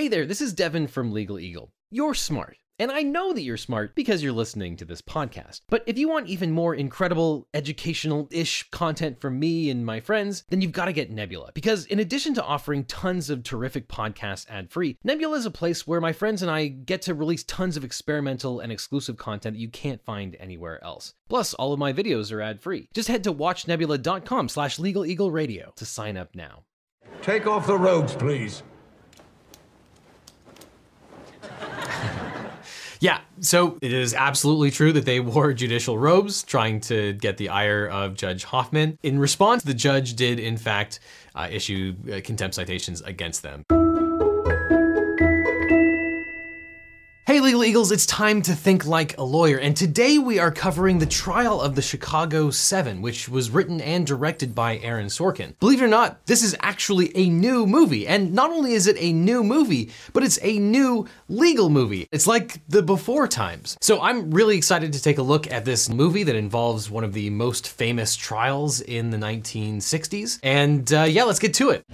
Hey there, this is Devin from Legal Eagle. You're smart. And I know that you're smart because you're listening to this podcast. But if you want even more incredible, educational ish content from me and my friends, then you've got to get Nebula. Because in addition to offering tons of terrific podcasts ad free, Nebula is a place where my friends and I get to release tons of experimental and exclusive content that you can't find anywhere else. Plus, all of my videos are ad free. Just head to watchnebula.com slash legal eagle radio to sign up now. Take off the robes, please. Yeah, so it is absolutely true that they wore judicial robes trying to get the ire of Judge Hoffman. In response, the judge did, in fact, uh, issue uh, contempt citations against them. Hey, Legal Eagles, it's time to think like a lawyer, and today we are covering the trial of the Chicago Seven, which was written and directed by Aaron Sorkin. Believe it or not, this is actually a new movie, and not only is it a new movie, but it's a new legal movie. It's like the before times. So I'm really excited to take a look at this movie that involves one of the most famous trials in the 1960s, and uh, yeah, let's get to it.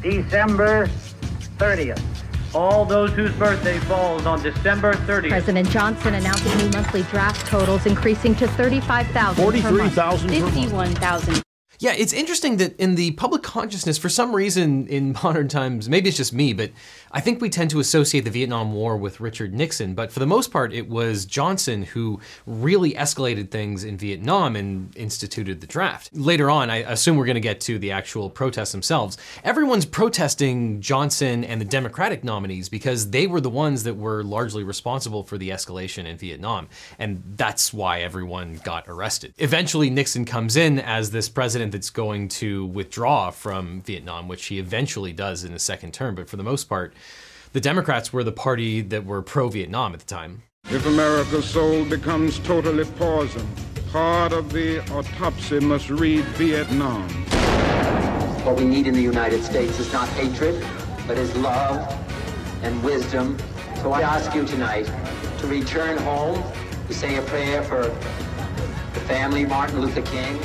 December 30th. All those whose birthday falls on December 30th. President Johnson announcing new monthly draft totals increasing to 35,000 43,000 51,000 Yeah, it's interesting that in the public consciousness, for some reason in modern times, maybe it's just me, but I think we tend to associate the Vietnam War with Richard Nixon. But for the most part, it was Johnson who really escalated things in Vietnam and instituted the draft. Later on, I assume we're going to get to the actual protests themselves. Everyone's protesting Johnson and the Democratic nominees because they were the ones that were largely responsible for the escalation in Vietnam. And that's why everyone got arrested. Eventually, Nixon comes in as this president that's going to withdraw from Vietnam, which he eventually does in his second term. But for the most part, the Democrats were the party that were pro Vietnam at the time. If America's soul becomes totally poisoned, part of the autopsy must read Vietnam. What we need in the United States is not hatred, but is love and wisdom. So I ask you tonight to return home, to say a prayer for the family of Martin Luther King.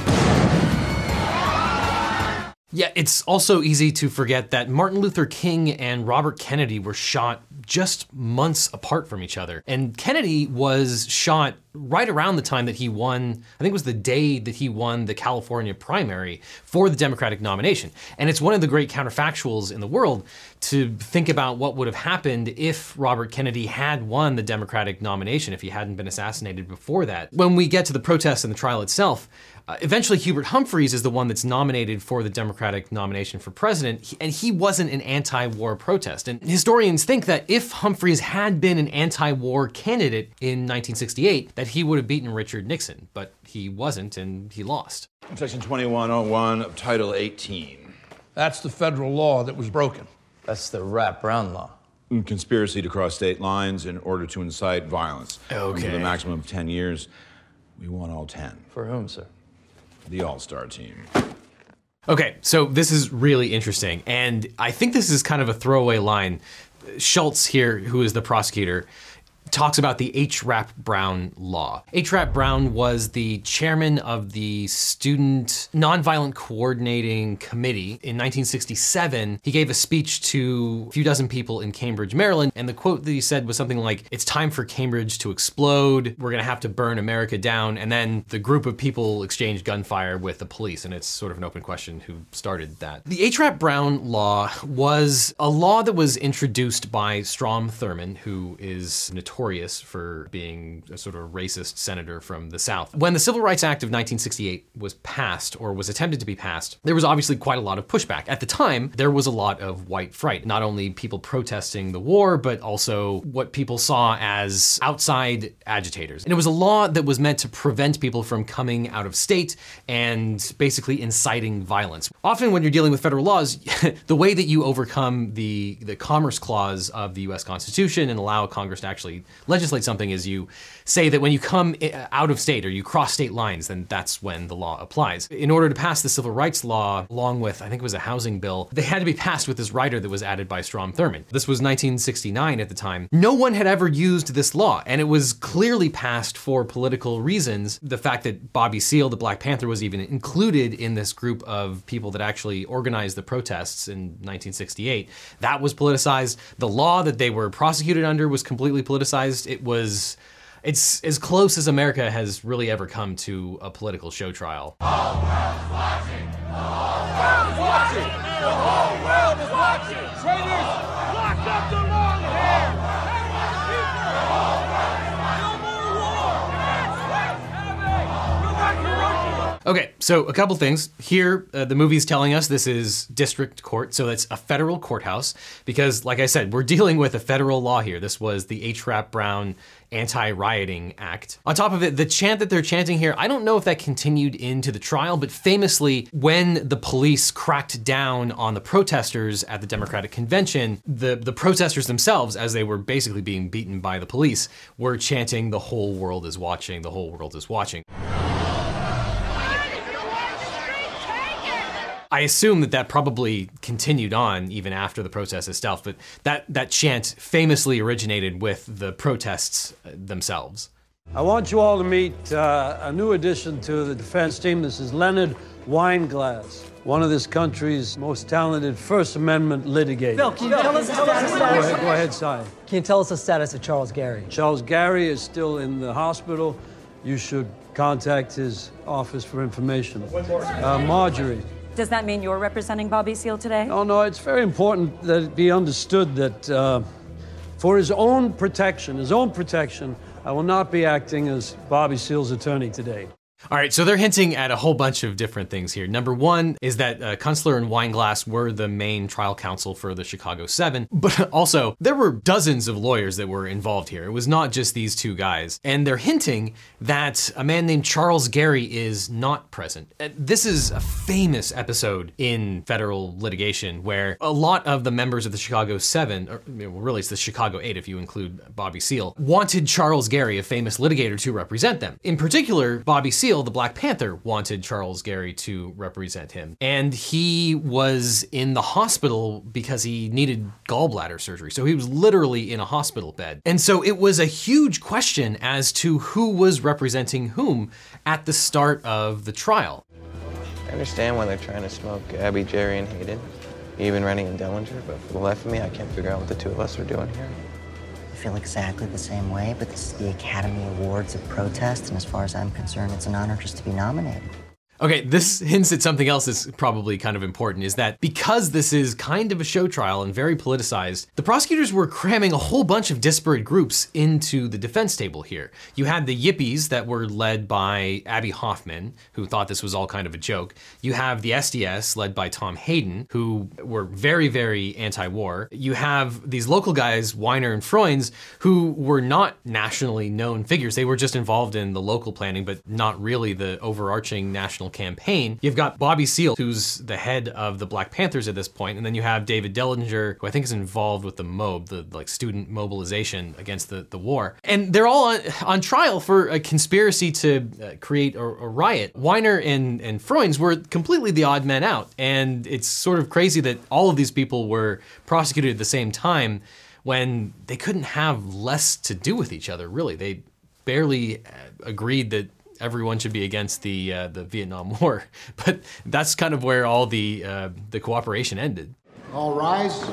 Yeah, it's also easy to forget that Martin Luther King and Robert Kennedy were shot just months apart from each other. And Kennedy was shot right around the time that he won, I think it was the day that he won the California primary for the Democratic nomination. And it's one of the great counterfactuals in the world to think about what would have happened if Robert Kennedy had won the Democratic nomination, if he hadn't been assassinated before that. When we get to the protests and the trial itself, uh, eventually, Hubert Humphreys is the one that's nominated for the Democratic nomination for president, and he wasn't an anti war protest. And historians think that if Humphreys had been an anti war candidate in 1968, that he would have beaten Richard Nixon, but he wasn't, and he lost. Section 2101 of Title 18. That's the federal law that was broken. That's the Rap Brown law. Conspiracy to cross state lines in order to incite violence. Okay. With a maximum of 10 years. We want all 10. For whom, sir? The All Star team. Okay, so this is really interesting, and I think this is kind of a throwaway line. Schultz here, who is the prosecutor, talks about the H. Rap Brown law. H. Rap Brown was the chairman of the Student Nonviolent Coordinating Committee in 1967. He gave a speech to a few dozen people in Cambridge, Maryland, and the quote that he said was something like, It's time for Cambridge to explode. We're gonna have to burn America down. And then the group of people exchanged gunfire with the police, and it's sort of an open question who started that. The H. Rap Brown law was a law that was introduced by Strom Thurmond, who is notorious for being a sort of racist senator from the South. When the Civil Rights Act of 1968 was passed, or was attempted to be passed, there was obviously quite a lot of pushback. At the time, there was a lot of white fright, not only people protesting the war, but also what people saw as outside agitators. And it was a law that was meant to prevent people from coming out of state and basically inciting violence. Often when you're dealing with federal laws, the way that you overcome the, the Commerce Clause of the US Constitution and allow Congress to actually legislate something is you say that when you come eh, out of state or you cross state lines, then that's when the law applies. In order to pass the civil rights law, along with, I think it was a housing bill, they had to be passed with this rider that was added by Strom Thurmond. This was 1969 at the time. No one had ever used this law, and it was clearly passed for political reasons. The fact that Bobby Seale, the Black Panther, was even included in this group of people that actually organized the protests in 1968, that was politicized. The law that they were prosecuted under was completely politicized. It was. It's as close as America has really ever come to a political show trial. Okay, so a couple things. Here, uh, the movie's telling us this is district court, so it's a federal courthouse. Because, like I said, we're dealing with a federal law here. This was the H. Rap Brown Anti Rioting Act. On top of it, the chant that they're chanting here, I don't know if that continued into the trial, but famously, when the police cracked down on the protesters at the Democratic Convention, the, the protesters themselves, as they were basically being beaten by the police, were chanting, The whole world is watching, the whole world is watching. I assume that that probably continued on even after the protest itself, but that, that chant famously originated with the protests uh, themselves. I want you all to meet uh, a new addition to the defense team. This is Leonard Weinglass, one of this country's most talented First Amendment litigators. Bill, can you tell us the status? Go ahead, go ahead, Si. Can you tell us the status of Charles Garry? Charles Garry is still in the hospital. You should contact his office for information. Uh, Marjorie. Does that mean you're representing Bobby Seale today? Oh, no, it's very important that it be understood that uh, for his own protection, his own protection, I will not be acting as Bobby Seale's attorney today. All right, so they're hinting at a whole bunch of different things here. Number one is that uh, Kunstler and Weinglass were the main trial counsel for the Chicago Seven, but also there were dozens of lawyers that were involved here. It was not just these two guys. And they're hinting that a man named Charles Garry is not present. Uh, This is a famous episode in federal litigation where a lot of the members of the Chicago Seven, or really it's the Chicago Eight if you include Bobby Seale, wanted Charles Garry, a famous litigator, to represent them. In particular, Bobby Seale, the Black Panther, wanted Charles Garry to represent him. And he was in the hospital because he needed gallbladder surgery. So he was literally in a hospital bed. And so it was a huge question as to who was representing whom at the start of the trial. I understand why they're trying to smoke Abbie, Jerry, and Hayden, even Rennie and Dellinger, but for the life of me, I can't figure out what the two of us are doing here. I feel exactly the same way, but this is the Academy Awards of protest, and as far as I'm concerned, it's an honor just to be nominated. Okay, this hints at something else that's probably kind of important is that because this is kind of a show trial and very politicized, the prosecutors were cramming a whole bunch of disparate groups into the defense table here. You had the Yippies that were led by Abbie Hoffman, who thought this was all kind of a joke. You have the SDS led by Tom Hayden, who were very, very anti war. You have these local guys, Weiner and Froines, who were not nationally known figures. They were just involved in the local planning, but not really the overarching national campaign. You've got Bobby Seale, who's the head of the Black Panthers at this point, and then you have David Dellinger, who I think is involved with the MOB, the like student mobilization against the, the war. And they're all on, on trial for a conspiracy to uh, create a, a riot. Weiner and, and Froines were completely the odd men out. And it's sort of crazy that all of these people were prosecuted at the same time when they couldn't have less to do with each other, really. They barely uh, agreed that everyone should be against the uh, the Vietnam War, but that's kind of where all the uh, the cooperation ended. All rise.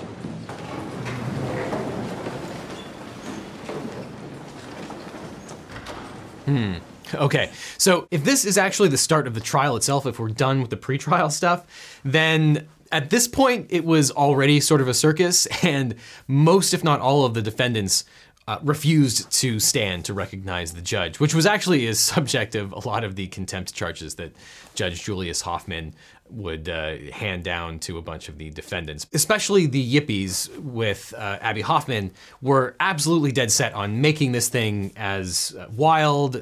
Hmm. Okay, so if this is actually the start of the trial itself, if we're done with the pretrial stuff, then at this point it was already sort of a circus, and most, if not all, of the defendants uh, refused to stand to recognize the judge, which was actually a subject of a lot of the contempt charges that Judge Julius Hoffman would uh, hand down to a bunch of the defendants. Especially the Yippies with uh, Abbie Hoffman were absolutely dead set on making this thing as uh, wild, uh,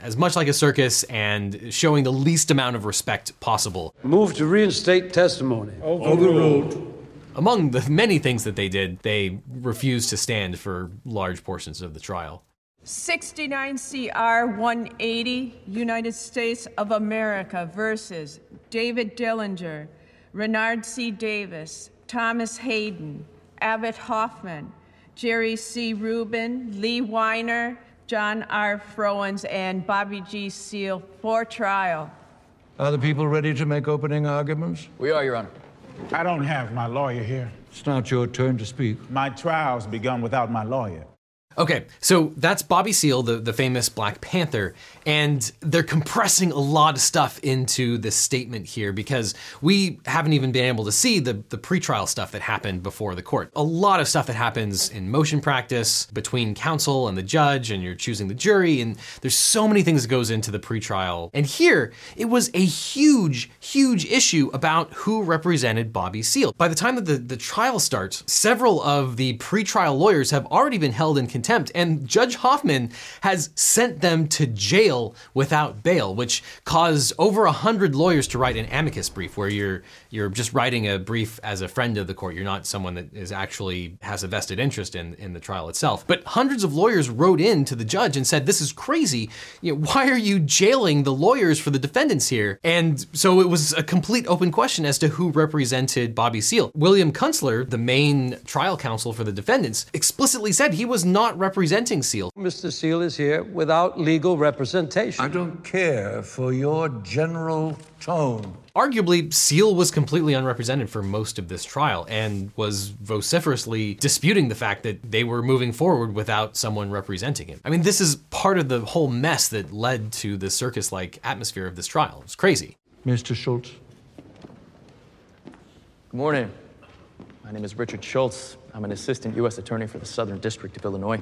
as much like a circus, and showing the least amount of respect possible. Move to reinstate testimony. Overruled. Among the many things that they did, they refused to stand for large portions of the trial. 69 CR 180, United States of America versus David Dellinger, Rennard C. Davis, Thomas Hayden, Abbott Hoffman, Jerry C. Rubin, Lee Weiner, John R. Froines, and Bobby G. Seale for trial. Are the people ready to make opening arguments? We are, Your Honor. I don't have my lawyer here. It's not your turn to speak. My trial's begun without my lawyer. Okay, so that's Bobby Seale, the, the famous Black Panther, and they're compressing a lot of stuff into this statement here because we haven't even been able to see the, the pretrial stuff that happened before the court. A lot of stuff that happens in motion practice between counsel and the judge, and you're choosing the jury, and there's so many things that goes into the pretrial. And here, it was a huge, huge issue about who represented Bobby Seale. By the time that the, the trial starts, several of the pretrial lawyers have already been held in contempt And Judge Hoffman has sent them to jail without bail, which caused over a hundred lawyers to write an amicus brief where you're you're just writing a brief as a friend of the court. You're not someone that is actually has a vested interest in, in the trial itself. But hundreds of lawyers wrote in to the judge and said, This is crazy. You know, why are you jailing the lawyers for the defendants here? And so it was a complete open question as to who represented Bobby Seale. William Kunstler, the main trial counsel for the defendants, explicitly said he was not representing Seale. Mr. Seale is here without legal representation. I don't care for your general tone. Arguably, Seale was completely unrepresented for most of this trial and was vociferously disputing the fact that they were moving forward without someone representing him. I mean, this is part of the whole mess that led to the circus like atmosphere of this trial. It's crazy. Mr. Schultz. Good morning. My name is Richard Schultz. I'm an assistant U.S. attorney for the Southern District of Illinois.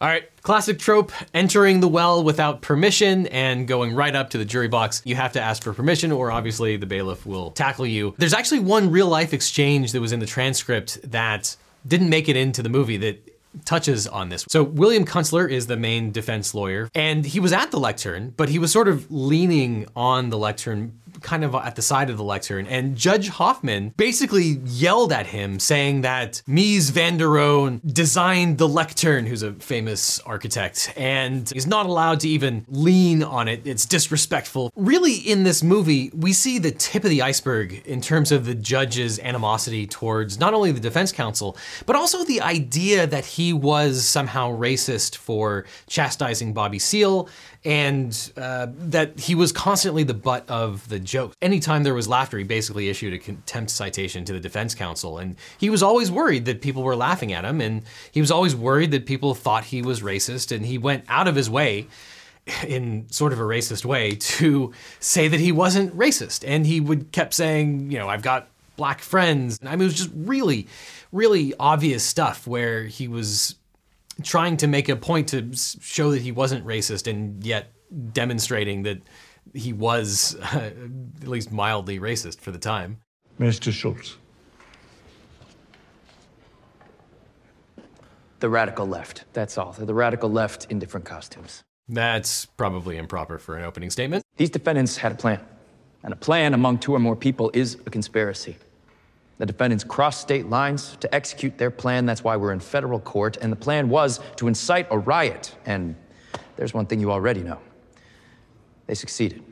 All right, classic trope entering the well without permission and going right up to the jury box. You have to ask for permission, or obviously the bailiff will tackle you. There's actually one real life exchange that was in the transcript that didn't make it into the movie that touches on this. So William Kunstler is the main defense lawyer, and he was at the lectern, but he was sort of leaning on the lectern kind of at the side of the lectern, and Judge Hoffman basically yelled at him, saying that Mies van der Rohe designed the lectern, who's a famous architect, and he's not allowed to even lean on it. It's disrespectful. Really, in this movie, we see the tip of the iceberg in terms of the judge's animosity towards not only the defense counsel, but also the idea that he was somehow racist for chastising Bobby Seale and uh, that he was constantly the butt of the joke. Anytime there was laughter, he basically issued a contempt citation to the defense counsel. And he was always worried that people were laughing at him, and he was always worried that people thought he was racist, and he went out of his way in sort of a racist way to say that he wasn't racist. And he would kept saying, you know, I've got black friends. I mean, it was just really, really obvious stuff where he was trying to make a point to show that he wasn't racist and yet demonstrating that he was uh, at least mildly racist for the time. Mr. Schultz. The radical left. That's all. They're the radical left in different costumes. That's probably improper for an opening statement. These defendants had a plan. And a plan among two or more people is a conspiracy. The defendants crossed state lines to execute their plan. That's why we're in federal court. And the plan was to incite a riot. And there's one thing you already know they succeeded.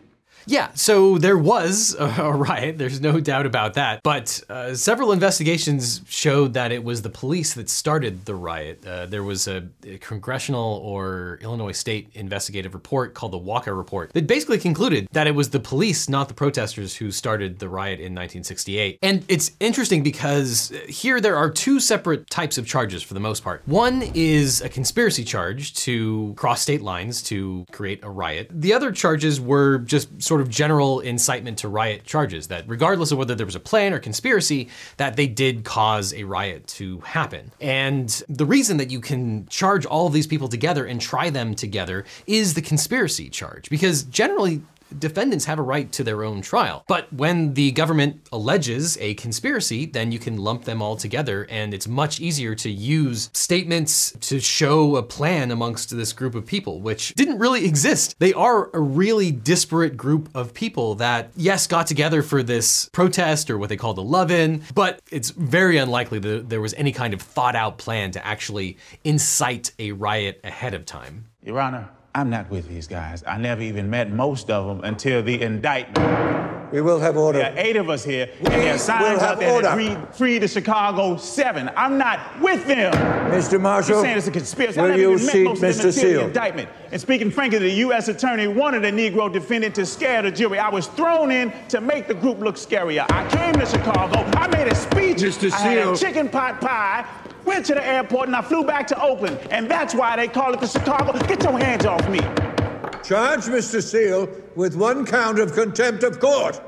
Yeah, so there was a riot, there's no doubt about that. But uh, several investigations showed that it was the police that started the riot. Uh, there was a, a, congressional or Illinois state investigative report called the Walker Report that basically concluded that it was the police, not the protesters, who started the riot in 1968. And it's interesting because here there are two separate types of charges for the most part. One is a conspiracy charge to cross state lines to create a riot, the other charges were just sort of general incitement to riot charges that regardless of whether there was a plan or conspiracy, that they did cause a riot to happen. And the reason that you can charge all of these people together and try them together is the conspiracy charge, because generally defendants have a right to their own trial. But when the government alleges a conspiracy, then you can lump them all together, and it's much easier to use statements to show a plan amongst this group of people, which didn't really exist. They are a really disparate group of people that, yes, got together for this protest or what they called a love in, but it's very unlikely that there was any kind of thought out plan to actually incite a riot ahead of time. Your Honor, I'm not with these guys. I never even met most of them until the indictment. We will have order. There are eight of us here, We and there are will signs have out there that order. read free the Chicago Seven. I'm not with them. Mr. Marshall, You're saying it's a conspiracy. I never you even met seat most of them until Seale? the indictment. And speaking frankly, the U.S. attorney wanted a Negro defendant to scare the jury. I was thrown in to make the group look scarier. I came to Chicago. I made a speech. Mr. I had a Seale. chicken pot pie. Went to the airport and I flew back to Oakland. And that's why they call it the Chicago. Get your hands off me. Charge Mr. Seale with one count of contempt of court.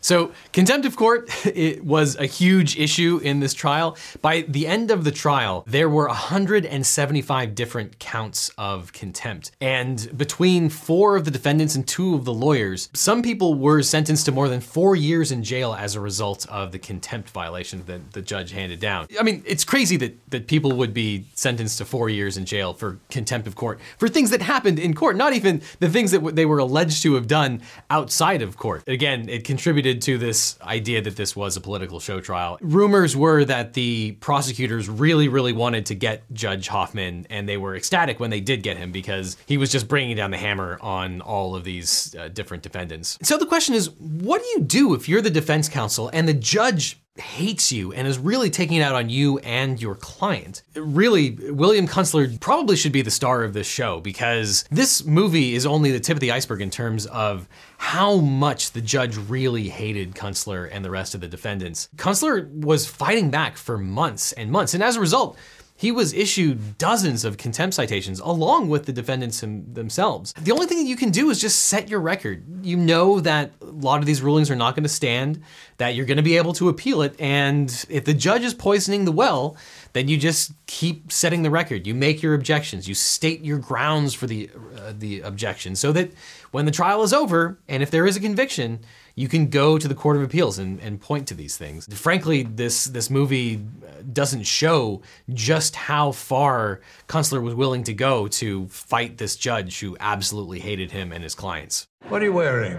So, contempt of court it was a huge issue in this trial. By the end of the trial, there were 175 different counts of contempt. And between four of the defendants and two of the lawyers, some people were sentenced to more than four years in jail as a result of the contempt violation that the judge handed down. I mean, it's crazy that, that people would be sentenced to four years in jail for contempt of court for things that happened in court, not even the things that they were alleged to have done outside of court. Again, it contributed to this idea that this was a political show trial. Rumors were that the prosecutors really, really wanted to get Judge Hoffman, and they were ecstatic when they did get him because he was just bringing down the hammer on all of these uh, different defendants. So the question is what do you do if you're the defense counsel and the judge hates you and is really taking it out on you and your client. Really, William Kunstler probably should be the star of this show because this movie is only the tip of the iceberg in terms of how much the judge really hated Kunstler and the rest of the defendants. Kunstler was fighting back for months and months, and as a result, he was issued dozens of contempt citations along with the defendants him, themselves. The only thing that you can do is just set your record. You know that lot of these rulings are not going to stand, that you're going to be able to appeal it, and if the judge is poisoning the well, then you just keep setting the record. You make your objections. You state your grounds for the uh, the objection, so that when the trial is over, and if there is a conviction, you can go to the Court of Appeals and, and point to these things. Frankly, this this movie doesn't show just how far Kunstler was willing to go to fight this judge who absolutely hated him and his clients. What are you wearing?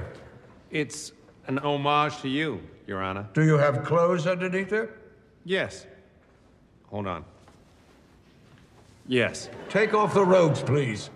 It's an homage to you, Your Honor. Do you have clothes underneath it? Yes. Hold on. Yes. Take off the robes, please.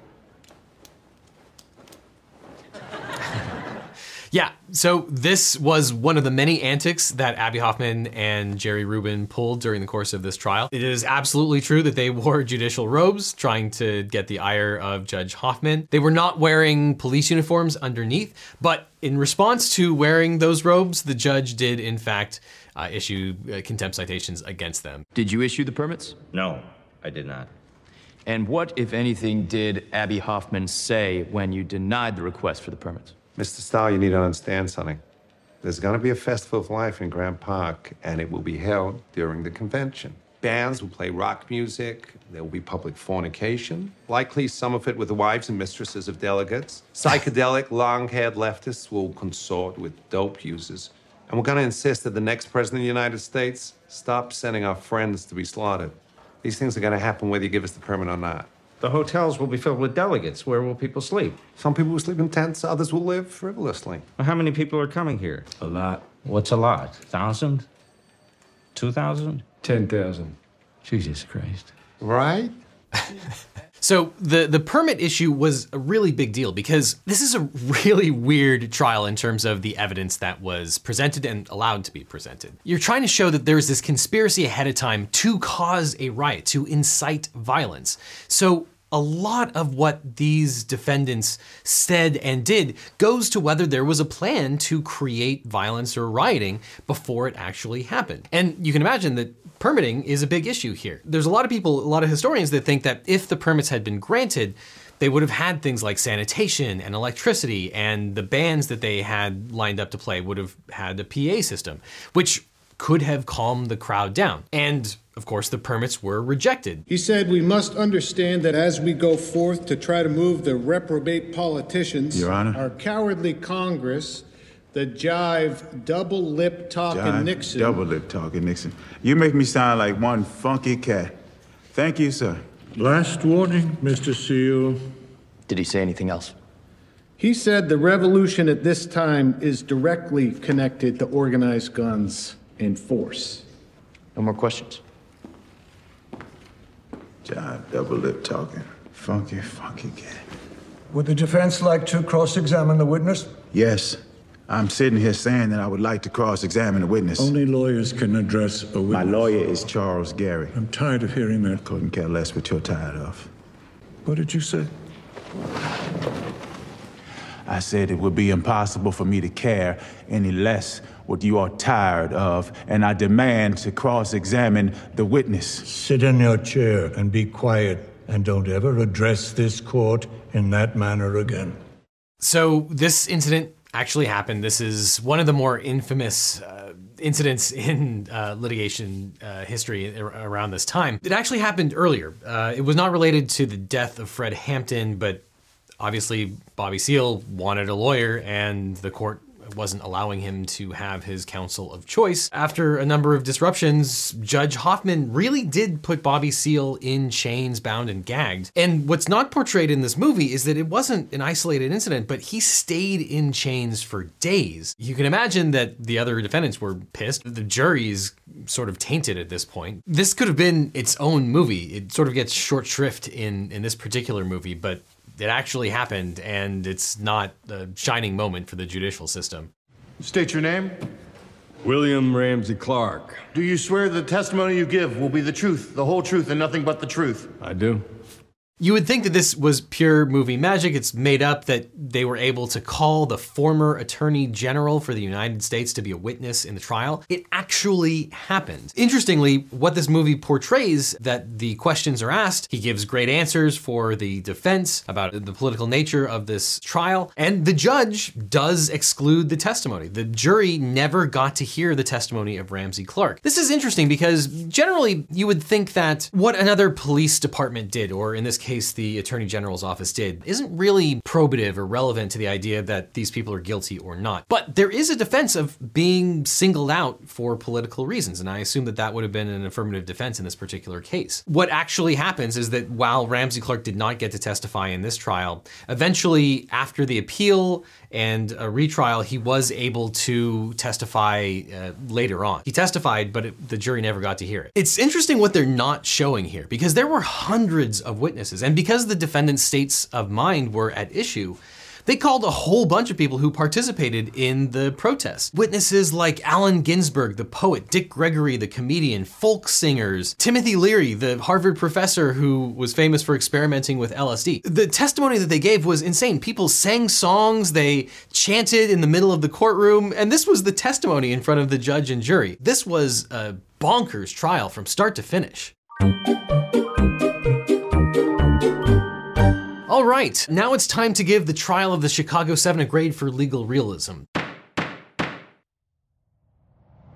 Yeah, so this was one of the many antics that Abbie Hoffman and Jerry Rubin pulled during the course of this trial. It is absolutely true that they wore judicial robes trying to get the ire of Judge Hoffman. They were not wearing police uniforms underneath, but in response to wearing those robes, the judge did, in fact, uh, issue uh, contempt citations against them. Did you issue the permits? No, I did not. And what, if anything, did Abbie Hoffman say when you denied the request for the permits? Mr. Stahl, you need to understand something. There's going to be a festival of life in Grant Park, and it will be held during the convention. Bands will play rock music. There will be public fornication, likely some of it with the wives and mistresses of delegates. Psychedelic, long haired leftists will consort with dope users. And we're going to insist that the next president of the United States stop sending our friends to be slaughtered. These things are going to happen whether you give us the permit or not. The hotels will be filled with delegates. Where will people sleep? Some people will sleep in tents, others will live frivolously. Well, how many people are coming here? A lot. What's a lot? Thousand? Two thousand? Ten thousand. Jesus Christ. Right? So the the permit issue was a really big deal because this is a really weird trial in terms of the evidence that was presented and allowed to be presented. You're trying to show that there's this conspiracy ahead of time to cause a riot, to incite violence. So a lot of what these defendants said and did goes to whether there was a plan to create violence or rioting before it actually happened. And you can imagine that permitting is a big issue here. There's a lot of people, a lot of historians that think that if the permits had been granted, they would have had things like sanitation and electricity, and the bands that they had lined up to play would have had a PA system, which could have calmed the crowd down. And of course, the permits were rejected. He said, We must understand that as we go forth to try to move the reprobate politicians, Your Honor. our cowardly Congress, the jive, double lip talking Nixon. Double lip talking Nixon. You make me sound like one funky cat. Thank you, sir. Last warning, Mr. Seale. Did he say anything else? He said the revolution at this time is directly connected to organized guns and force. No more questions. Jive, double lip talking. Funky, funky cat. Would the defense like to cross examine the witness? Yes. I'm sitting here saying that I would like to cross examine the witness. Only lawyers can address a witness. My lawyer is Charles Garry. I'm tired of hearing that. Couldn't care less what you're tired of. What did you say? I said it would be impossible for me to care any less what you are tired of, and I demand to cross examine the witness. Sit in your chair and be quiet, and don't ever address this court in that manner again. So, this incident actually happened. This is one of the more infamous uh, incidents in uh, litigation uh, history around this time. It actually happened earlier. Uh, it was not related to the death of Fred Hampton, but obviously Bobby Seale wanted a lawyer, and the court wasn't allowing him to have his counsel of choice. After a number of disruptions, Judge Hoffman really did put Bobby Seale in chains, bound, and gagged. And what's not portrayed in this movie is that it wasn't an isolated incident, but he stayed in chains for days. You can imagine that the other defendants were pissed. The jury's sort of tainted at this point. This could have been its own movie. It sort of gets short shrift in, in this particular movie, but it actually happened, and it's not a shining moment for the judicial system. State your name. William Ramsey Clark. Do you swear the testimony you give will be the truth, the whole truth, and nothing but the truth? I do. You would think that this was pure movie magic. It's made up that they were able to call the former Attorney General for the United States to be a witness in the trial. It actually happened. Interestingly, what this movie portrays that the questions are asked, he gives great answers for the defense about the political nature of this trial, and the judge does exclude the testimony. The jury never got to hear the testimony of Ramsey Clark. This is interesting because generally you would think that what another police department did, or in this case the Attorney General's office did, isn't really probative or relevant to the idea that these people are guilty or not. But there is a defense of being singled out for political reasons, and I assume that that would have been an affirmative defense in this particular case. What actually happens is that while Ramsey Clark did not get to testify in this trial, eventually after the appeal and a retrial, he was able to testify uh, later on. He testified, but it, the jury never got to hear it. It's interesting what they're not showing here because there were hundreds of witnesses, and because the defendant's states of mind were at issue, they called a whole bunch of people who participated in the protest. Witnesses like Allen Ginsberg, the poet, Dick Gregory, the comedian, folk singers, Timothy Leary, the Harvard professor who was famous for experimenting with LSD. The testimony that they gave was insane. People sang songs, they chanted in the middle of the courtroom, and this was the testimony in front of the judge and jury. This was a bonkers trial from start to finish. All right, now it's time to give the trial of the Chicago 7 a grade for legal realism.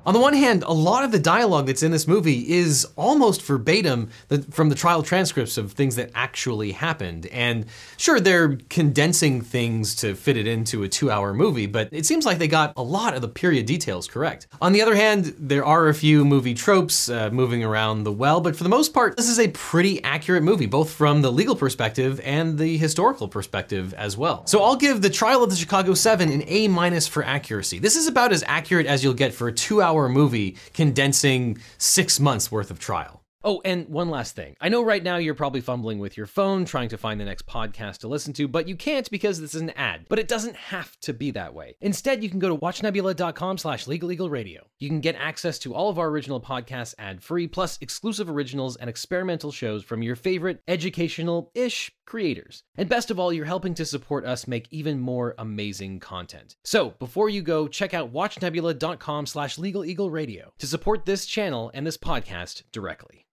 On the one hand, a lot of the dialogue that's in this movie is almost verbatim from the trial transcripts of things that actually happened. And sure, they're condensing things to fit it into a two hour movie, but it seems like they got a lot of the period details correct. On the other hand, there are a few movie tropes uh, moving around the well, but for the most part, this is a pretty accurate movie, both from the legal perspective and the historical perspective as well. So I'll give the trial of the Chicago 7 an A minus for accuracy. This is about as accurate as you'll get for a two hour movie condensing six months worth of trial. Oh, and one last thing. I know right now you're probably fumbling with your phone trying to find the next podcast to listen to, but you can't because this is an ad. But it doesn't have to be that way. Instead, you can go to watchnebula.com slash legaleagleradio. You can get access to all of our original podcasts ad-free, plus exclusive originals and experimental shows from your favorite educational-ish creators. And best of all, you're helping to support us make even more amazing content. So before you go, check out watchnebula.com slash legaleagleradio to support this channel and this podcast directly.